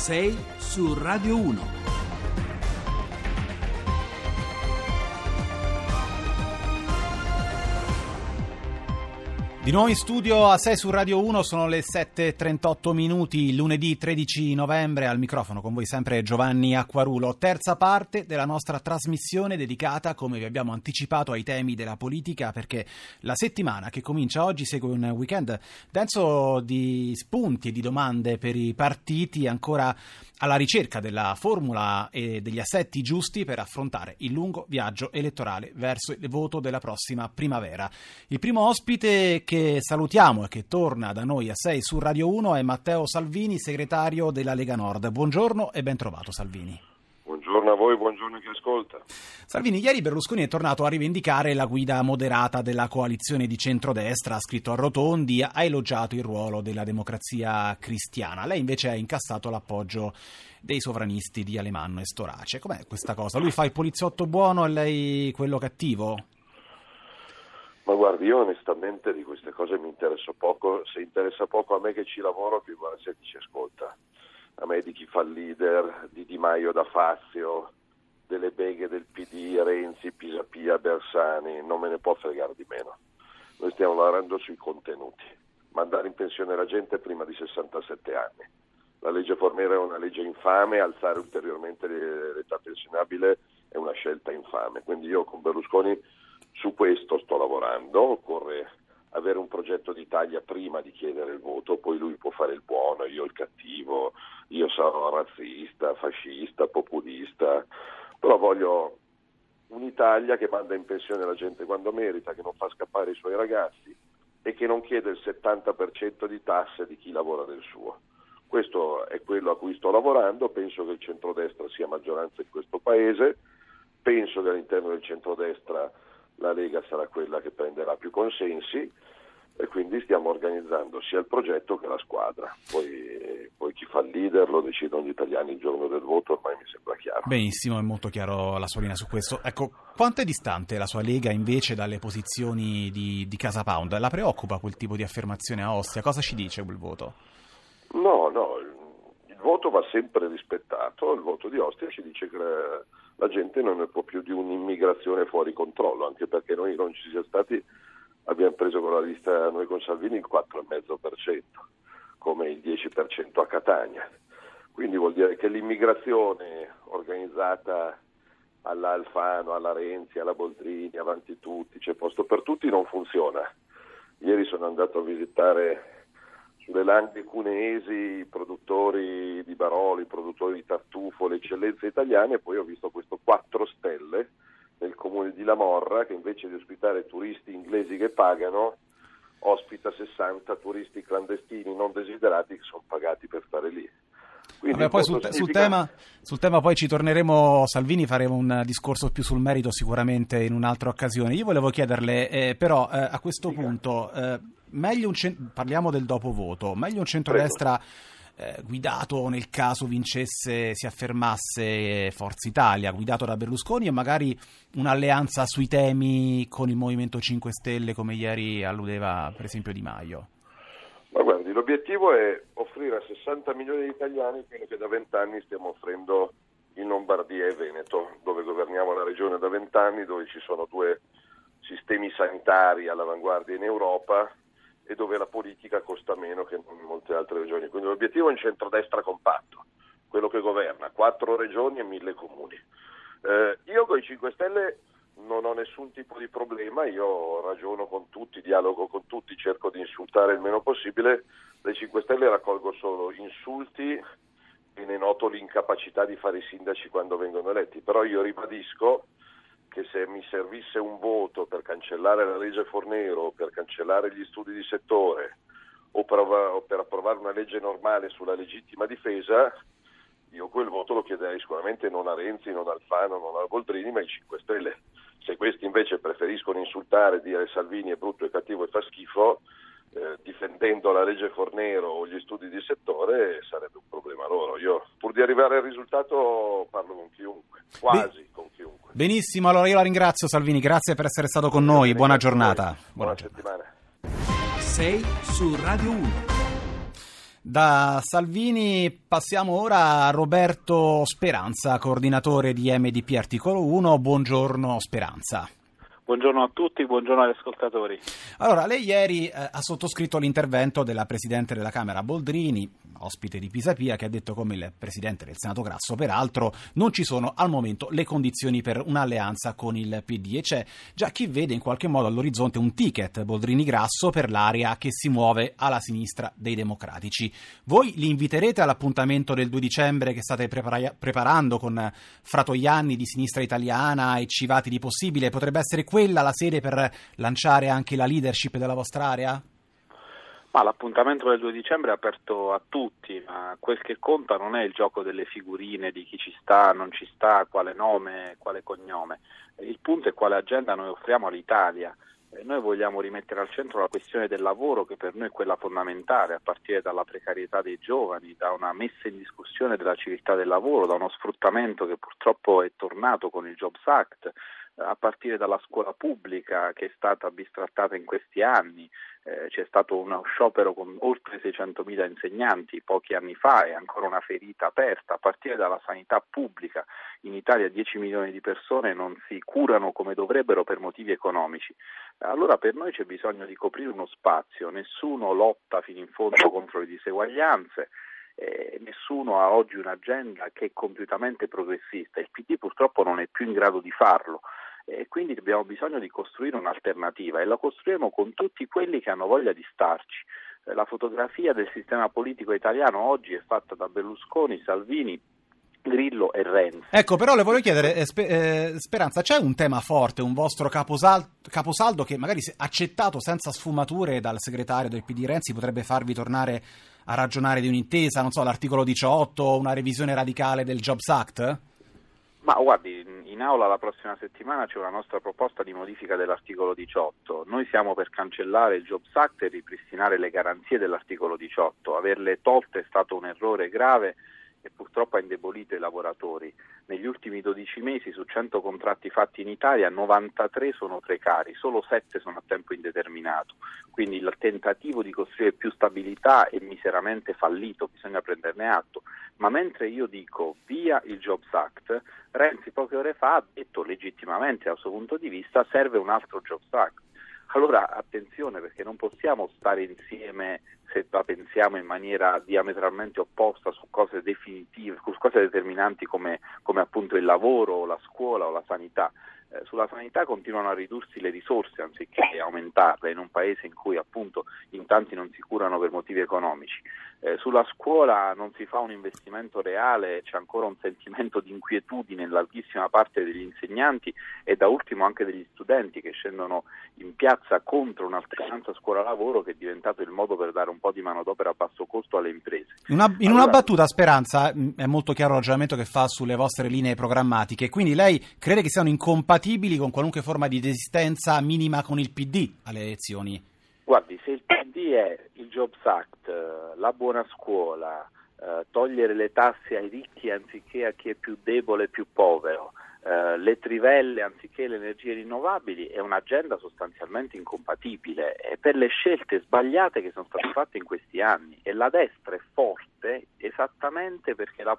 6 su Radio 1. Di nuovo in studio a 6 su Radio 1, sono le 7.38 minuti, lunedì 13 novembre, al microfono con voi sempre Giovanni Acquarulo. Terza parte della nostra trasmissione dedicata, come vi abbiamo anticipato, ai temi della politica, perché la settimana che comincia oggi segue un weekend denso di spunti e di domande per i partiti ancora alla ricerca della formula e degli assetti giusti per affrontare il lungo viaggio elettorale verso il voto della prossima primavera. Il primo ospite che salutiamo e che torna da noi a 6 su Radio 1 è Matteo Salvini, segretario della Lega Nord. Buongiorno e ben trovato Salvini. Buongiorno a voi, buongiorno a chi ascolta. Salvini, ieri Berlusconi è tornato a rivendicare la guida moderata della coalizione di centrodestra, ha scritto a Rotondi, ha elogiato il ruolo della democrazia cristiana. Lei invece ha incassato l'appoggio dei sovranisti di Alemanno e Storace. Com'è questa cosa? Lui fa il poliziotto buono e lei quello cattivo? Ma guardi, io onestamente di queste cose mi interesso poco, se interessa poco a me che ci lavoro, più buona se ti ci ascolta a me di chi fa il leader, di Di Maio da Fazio, delle beghe del PD, Renzi, Pisapia, Bersani, non me ne può fregare di meno. Noi stiamo lavorando sui contenuti, mandare in pensione la gente prima di 67 anni. La legge Fornera è una legge infame, alzare ulteriormente l'età pensionabile è una scelta infame. Quindi io con Berlusconi su questo sto lavorando, occorre avere un progetto d'Italia prima di chiedere il voto, poi lui può fare il buono, io il cattivo, io sarò razzista, fascista, populista, però voglio un'Italia che manda in pensione la gente quando merita, che non fa scappare i suoi ragazzi e che non chiede il 70% di tasse di chi lavora del suo. Questo è quello a cui sto lavorando, penso che il centrodestra sia maggioranza in questo Paese, penso che all'interno del centrodestra la Lega sarà quella che prenderà più consensi e quindi stiamo organizzando sia il progetto che la squadra. Poi, poi, chi fa il leader lo decidono gli italiani il giorno del voto, ormai mi sembra chiaro. Benissimo, è molto chiaro la sua linea su questo. Ecco, quanto è distante la sua Lega invece dalle posizioni di, di Casa Pound? La preoccupa quel tipo di affermazione a Ostia? Cosa ci dice quel voto? No, no, voto va sempre rispettato, il voto di Ostia ci dice che la gente non ne può più di un'immigrazione fuori controllo, anche perché noi non ci siamo stati, abbiamo preso con la lista noi con Salvini il 4,5%, come il 10% a Catania. Quindi vuol dire che l'immigrazione organizzata alla Alfano, alla Renzi, alla Boldrini, avanti tutti, c'è posto per tutti, non funziona. Ieri sono andato a visitare sulle langhe cuneesi i produttori di Baroli, i produttori di tartufo, le eccellenze italiane e poi ho visto questo 4 stelle nel comune di Lamorra che invece di ospitare turisti inglesi che pagano ospita 60 turisti clandestini non desiderati che sono pagati per stare lì. Vabbè, poi sul, significa... tema, sul, tema, poi ci torneremo, Salvini faremo un discorso più sul merito sicuramente in un'altra occasione. Io volevo chiederle eh, però eh, a questo Dica. punto, eh, meglio un cent- parliamo del dopo voto, meglio un centrodestra eh, guidato nel caso vincesse, si affermasse Forza Italia, guidato da Berlusconi e magari un'alleanza sui temi con il Movimento 5 Stelle come ieri alludeva per esempio Di Maio. Ma guardi, l'obiettivo è offrire a 60 milioni di italiani quello che da vent'anni stiamo offrendo in Lombardia e Veneto, dove governiamo la regione da vent'anni, dove ci sono due sistemi sanitari all'avanguardia in Europa e dove la politica costa meno che in molte altre regioni. Quindi l'obiettivo è un centrodestra compatto, quello che governa, quattro regioni e mille comuni. Eh, io con i 5 Stelle non ho nessun tipo di problema, io ragiono con tutti, dialogo con tutti, cerco di insultare il meno possibile, dai 5 Stelle raccolgo solo insulti e ne noto l'incapacità di fare i sindaci quando vengono eletti, però io ribadisco che se mi servisse un voto per cancellare la legge Fornero, per cancellare gli studi di settore o per, approvare una legge normale sulla legittima difesa, io quel voto lo chiederei sicuramente non a Renzi, non a Alfano, non a Boldrini, ma ai 5 Stelle. Se questi invece preferiscono insultare, dire Salvini è brutto, è cattivo e fa schifo, eh, difendendo la legge Fornero o gli studi di settore sarebbe un problema loro. Io pur di arrivare al risultato parlo con chiunque, quasi Beh, con chiunque. Benissimo, allora io la ringrazio Salvini, grazie per essere stato con noi, buona giornata. Buona, buona settimana. 6 su Radio 1. Da Salvini passiamo ora a Roberto Speranza, coordinatore di MDP Articolo 1. Buongiorno Speranza. Buongiorno a tutti, buongiorno agli ascoltatori. Allora, lei ieri eh, ha sottoscritto l'intervento della Presidente della Camera Boldrini, ospite di Pisapia, che ha detto come il Presidente del Senato Grasso, peraltro, non ci sono al momento le condizioni per un'alleanza con il PD e c'è già chi vede in qualche modo all'orizzonte un ticket Boldrini-Grasso per l'area che si muove alla sinistra dei democratici. Voi li inviterete all'appuntamento del 2 dicembre che state prepara- preparando con Fratoianni di Sinistra Italiana e Civati di Possibile? Potrebbe essere quello quella la sede per lanciare anche la leadership della vostra area? Ma l'appuntamento del 2 dicembre è aperto a tutti, ma quel che conta non è il gioco delle figurine di chi ci sta, non ci sta, quale nome, quale cognome. Il punto è quale agenda noi offriamo all'Italia. Noi vogliamo rimettere al centro la questione del lavoro, che per noi è quella fondamentale, a partire dalla precarietà dei giovani, da una messa in discussione della civiltà del lavoro, da uno sfruttamento che purtroppo è tornato con il Jobs Act, a partire dalla scuola pubblica che è stata bistrattata in questi anni, eh, c'è stato uno sciopero con oltre 600.000 insegnanti pochi anni fa e ancora una ferita aperta, a partire dalla sanità pubblica. In Italia 10 milioni di persone non si curano come dovrebbero per motivi economici. Allora per noi c'è bisogno di coprire uno spazio, nessuno lotta fino in fondo contro le diseguaglianze. Eh, nessuno ha oggi un'agenda che è compiutamente progressista, il PD purtroppo non è più in grado di farlo e quindi abbiamo bisogno di costruire un'alternativa e la costruiremo con tutti quelli che hanno voglia di starci. Eh, la fotografia del sistema politico italiano oggi è fatta da Berlusconi, Salvini, Grillo e Renzi. Ecco, però le voglio chiedere, eh, Sper- eh, Speranza, c'è un tema forte, un vostro caposal- caposaldo che magari accettato senza sfumature dal segretario del PD Renzi potrebbe farvi tornare a ragionare di un'intesa, non so, l'articolo 18, una revisione radicale del Jobs Act? Ma guardi, in aula la prossima settimana c'è una nostra proposta di modifica dell'articolo 18. Noi siamo per cancellare il Jobs Act e ripristinare le garanzie dell'articolo 18. Averle tolte è stato un errore grave e purtroppo ha indebolito i lavoratori. Negli ultimi 12 mesi su 100 contratti fatti in Italia 93 sono precari, solo 7 sono a tempo indeterminato. Quindi il tentativo di costruire più stabilità è miseramente fallito, bisogna prenderne atto. Ma mentre io dico via il Jobs Act, Renzi poche ore fa ha detto legittimamente dal suo punto di vista serve un altro Jobs Act. Allora attenzione perché non possiamo stare insieme se la pensiamo in maniera diametralmente opposta su cose definitive, su cose determinanti come, come appunto il lavoro, la scuola o la sanità. Eh, sulla sanità continuano a ridursi le risorse anziché aumentarle in un paese in cui appunto in tanti non si curano per motivi economici. Eh, sulla scuola non si fa un investimento reale, c'è ancora un sentimento di inquietudine in larghissima parte degli insegnanti e da ultimo anche degli studenti che scendono in piazza contro un'alternanza scuola-lavoro che è diventato il modo per dare un po' di manodopera a basso costo alle imprese. Una, in allora, una battuta, Speranza, è molto chiaro il ragionamento che fa sulle vostre linee programmatiche, quindi lei crede che siano incompatibili con qualunque forma di resistenza minima con il PD alle elezioni? Guardi, se il PD è il Jobs Act, eh, la buona scuola, eh, togliere le tasse ai ricchi anziché a chi è più debole e più povero, eh, le trivelle anziché le energie rinnovabili è un'agenda sostanzialmente incompatibile e per le scelte sbagliate che sono state fatte in questi anni e la destra è forte esattamente perché la,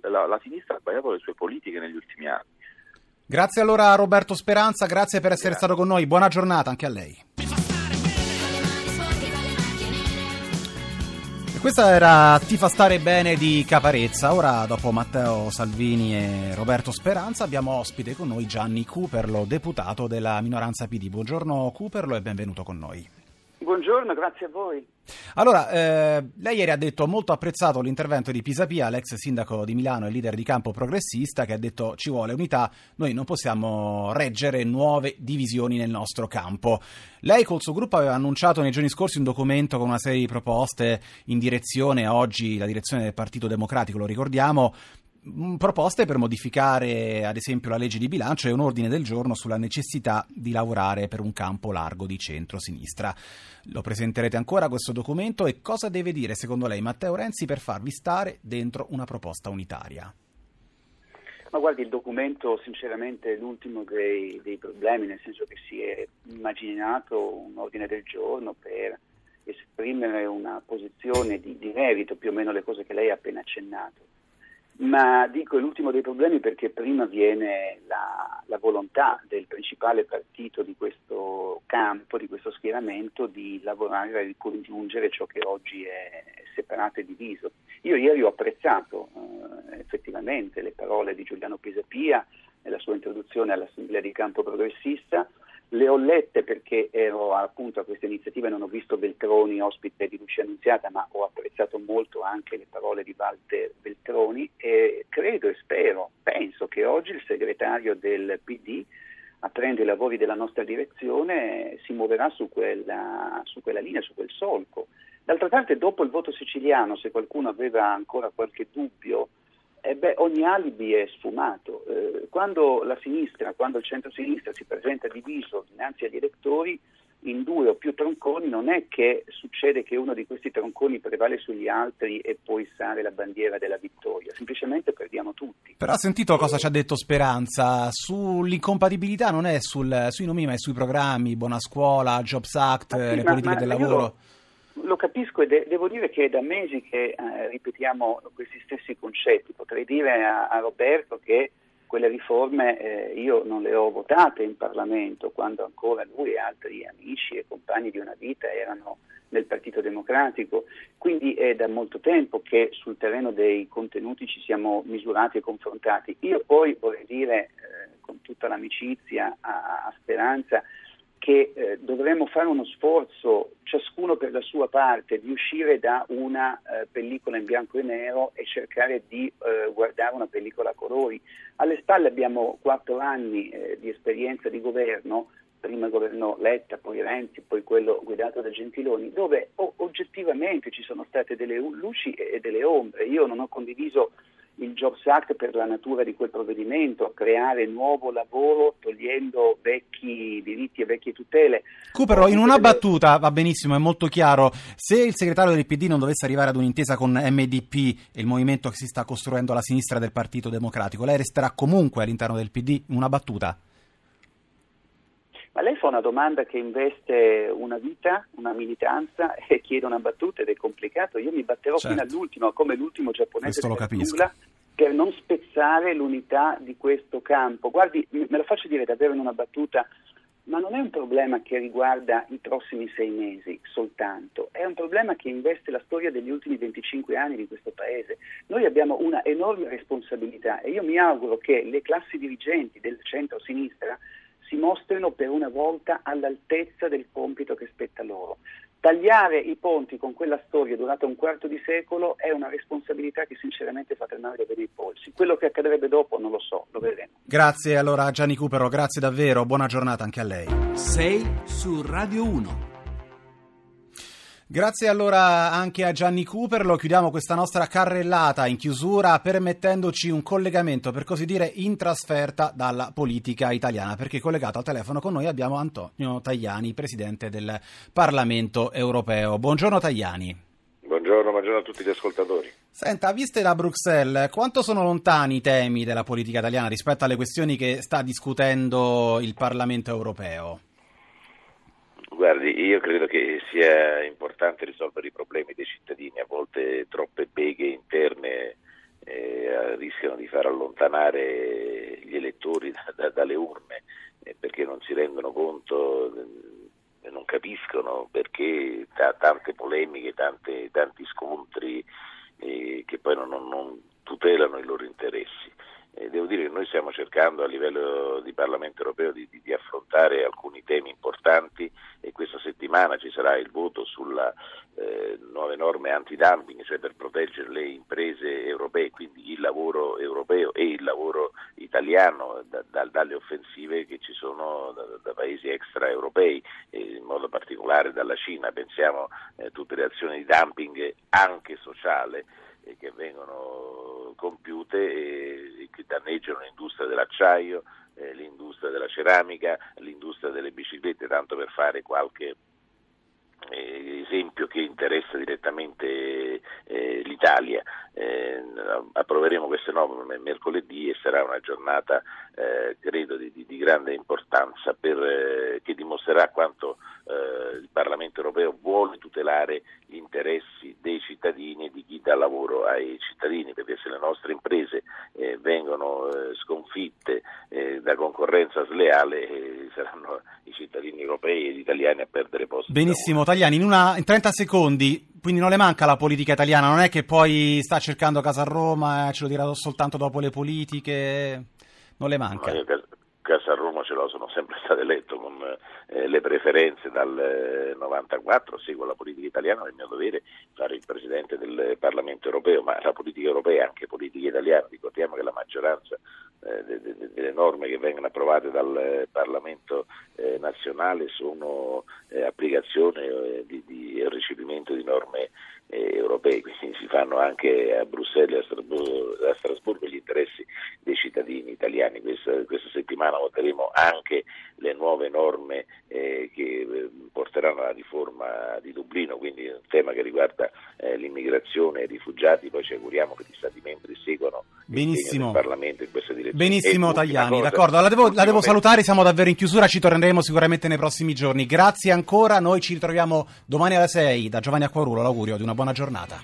la, la sinistra ha sbagliato le sue politiche negli ultimi anni. Grazie allora a Roberto Speranza, grazie per essere grazie. stato con noi, buona giornata anche a lei. Questa era Ti fa stare bene di Caparezza. Ora, dopo Matteo Salvini e Roberto Speranza, abbiamo ospite con noi Gianni Cooperlo, deputato della minoranza PD. Buongiorno Cooperlo e benvenuto con noi. Buongiorno, grazie a voi. Allora, eh, lei ieri ha detto molto apprezzato l'intervento di Pisapia, l'ex sindaco di Milano e leader di campo progressista, che ha detto ci vuole unità, noi non possiamo reggere nuove divisioni nel nostro campo. Lei col suo gruppo aveva annunciato nei giorni scorsi un documento con una serie di proposte in direzione, oggi la direzione del Partito Democratico, lo ricordiamo, proposte per modificare ad esempio la legge di bilancio e un ordine del giorno sulla necessità di lavorare per un campo largo di centro-sinistra. Lo presenterete ancora questo documento e cosa deve dire secondo lei Matteo Renzi per farvi stare dentro una proposta unitaria? Ma guardi, il documento sinceramente è l'ultimo dei, dei problemi, nel senso che si è immaginato un ordine del giorno per esprimere esprimere una posizione di, di merito, più o meno le cose che lei ha appena accennato ma dico è l'ultimo dei problemi perché prima viene la, la, volontà del principale partito di questo campo, di questo schieramento, di lavorare a ricongiungere ciò che oggi è separato e diviso. Io ieri ho apprezzato eh, effettivamente le parole di Giuliano Pisapia nella sua introduzione all'Assemblea di Campo Progressista, le ho lette perché ero appunto a questa iniziativa e non ho visto Beltroni ospite di Lucia Annunziata, ma ho apprezzato molto anche le parole di Walter Beltroni e credo e spero, penso che oggi il segretario del PD aprendo i lavori della nostra direzione si muoverà su quella, su quella linea, su quel solco. D'altra parte, dopo il voto siciliano, se qualcuno aveva ancora qualche dubbio, eh beh, ogni alibi è sfumato. Eh, quando la sinistra, quando il centro-sinistra si presenta diviso dinanzi agli elettori in due o più tronconi, non è che succede che uno di questi tronconi prevale sugli altri e poi sale la bandiera della vittoria, semplicemente perdiamo tutti. Però ha sentito cosa ci ha detto Speranza? Sull'incompatibilità non è sul, sui nomi ma è sui programmi, Buona Scuola, Jobs Act, sì, le ma, politiche ma del lavoro. Lo, lo capisco e de- devo dire che è da mesi che eh, ripetiamo questi stessi concetti. Potrei dire a, a Roberto che quelle riforme eh, io non le ho votate in Parlamento quando ancora lui e altri amici e compagni di una vita erano nel Partito Democratico, quindi è da molto tempo che sul terreno dei contenuti ci siamo misurati e confrontati. Io poi vorrei dire eh, con tutta l'amicizia a, a Speranza che eh, dovremmo fare uno sforzo, ciascuno per la sua parte, di uscire da una eh, pellicola in bianco e nero e cercare di eh, guardare una pellicola a colori. Alle spalle abbiamo quattro anni eh, di esperienza di governo, prima il governo Letta, poi Renzi, poi quello guidato da Gentiloni, dove o- oggettivamente ci sono state delle luci e delle ombre. Io non ho condiviso il Jobs Act per la natura di quel provvedimento, creare nuovo lavoro togliendo vecchi diritti e vecchie tutele. Cupero, in una battuta, va benissimo, è molto chiaro, se il segretario del PD non dovesse arrivare ad un'intesa con MDP e il movimento che si sta costruendo alla sinistra del Partito Democratico, lei resterà comunque all'interno del PD? In una battuta? Ma lei fa una domanda che investe una vita, una militanza e chiede una battuta ed è complicato. Io mi batterò certo. fino all'ultimo, come l'ultimo giapponese Nulla, per non spezzare l'unità di questo campo. Guardi, me lo faccio dire davvero in una battuta, ma non è un problema che riguarda i prossimi sei mesi soltanto, è un problema che investe la storia degli ultimi 25 anni di questo Paese. Noi abbiamo una enorme responsabilità e io mi auguro che le classi dirigenti del centro-sinistra si mostrino per una volta all'altezza del compito che spetta loro. Tagliare i ponti con quella storia durata un quarto di secolo è una responsabilità che sinceramente fa tremare bene i polsi. Quello che accadrebbe dopo non lo so, lo vedremo. Grazie allora Gianni Cupero, grazie davvero, buona giornata anche a lei. 6 su Radio 1. Grazie allora anche a Gianni Cooperlo, chiudiamo questa nostra carrellata in chiusura permettendoci un collegamento per così dire in trasferta dalla politica italiana perché collegato al telefono con noi abbiamo Antonio Tajani, Presidente del Parlamento europeo. Buongiorno Tajani. Buongiorno, buongiorno a tutti gli ascoltatori. Senta, viste da Bruxelles, quanto sono lontani i temi della politica italiana rispetto alle questioni che sta discutendo il Parlamento europeo? Guardi, io credo che sia importante risolvere i problemi dei cittadini, a volte troppe beghe interne eh, rischiano di far allontanare gli elettori da, da, dalle urne eh, perché non si rendono conto, eh, non capiscono perché t- tante polemiche, tante, tanti scontri eh, che poi non, non tutelano i loro interessi. Eh, devo dire che noi stiamo cercando a livello di Parlamento europeo di, di, di, affrontare alcuni temi importanti e questa settimana ci sarà il voto sulle eh, nuove norme antidumping, cioè per proteggere le imprese europee, quindi il lavoro europeo e il lavoro italiano da, da, dalle offensive che ci sono da, da paesi extraeuropei, in modo particolare dalla Cina. Pensiamo a eh, tutte le azioni di dumping anche sociale che vengono compiute e che danneggiano l'industria dell'acciaio, eh, l'industria della ceramica, l'industria delle biciclette, tanto per fare qualche eh, esempio che interessa direttamente eh, l'Italia. Approveremo queste norme mercoledì e sarà una giornata credo di, di, grande importanza per, che dimostrerà quanto il Parlamento europeo vuole tutelare gli interessi dei cittadini e di chi dà lavoro ai cittadini, perché se le nostre imprese eh, vengono eh, sconfitte eh, da concorrenza sleale eh, saranno i cittadini europei e gli italiani a perdere posti. Benissimo, Tagliani, in, una, in 30 secondi, quindi non le manca la politica italiana, non è che poi sta cercando casa a Roma, ce lo dirà soltanto dopo le politiche, non le manca. No, casa a Roma ce l'ho, sono sempre stato eletto con eh, le preferenze dal 94, eh, seguo la politica italiana, è il mio dovere fare il Presidente del Parlamento europeo, ma la politica europea è anche politica italiana, ricordiamo che la maggioranza eh, de, de, delle norme che vengono approvate dal Parlamento eh, nazionale sono eh, applicazione di, di recepimento di norme europee, quindi si fanno anche a Bruxelles e a Strasburgo, a Strasburgo gli interessi dei cittadini italiani. Questa, questa settimana voteremo anche le nuove norme eh, che eh, porteranno alla riforma di Dublino, quindi un tema che riguarda eh, l'immigrazione e i rifugiati, poi ci auguriamo che gli Stati membri seguano Benissimo. il Parlamento in questa direzione. Benissimo Tagliani, cosa, d'accordo, la devo, la devo salutare, siamo davvero in chiusura, ci torneremo sicuramente nei prossimi giorni. Grazie ancora, noi ci ritroviamo domani alle 6 da Giovanni Acquarulo, l'augurio di una buona giornata.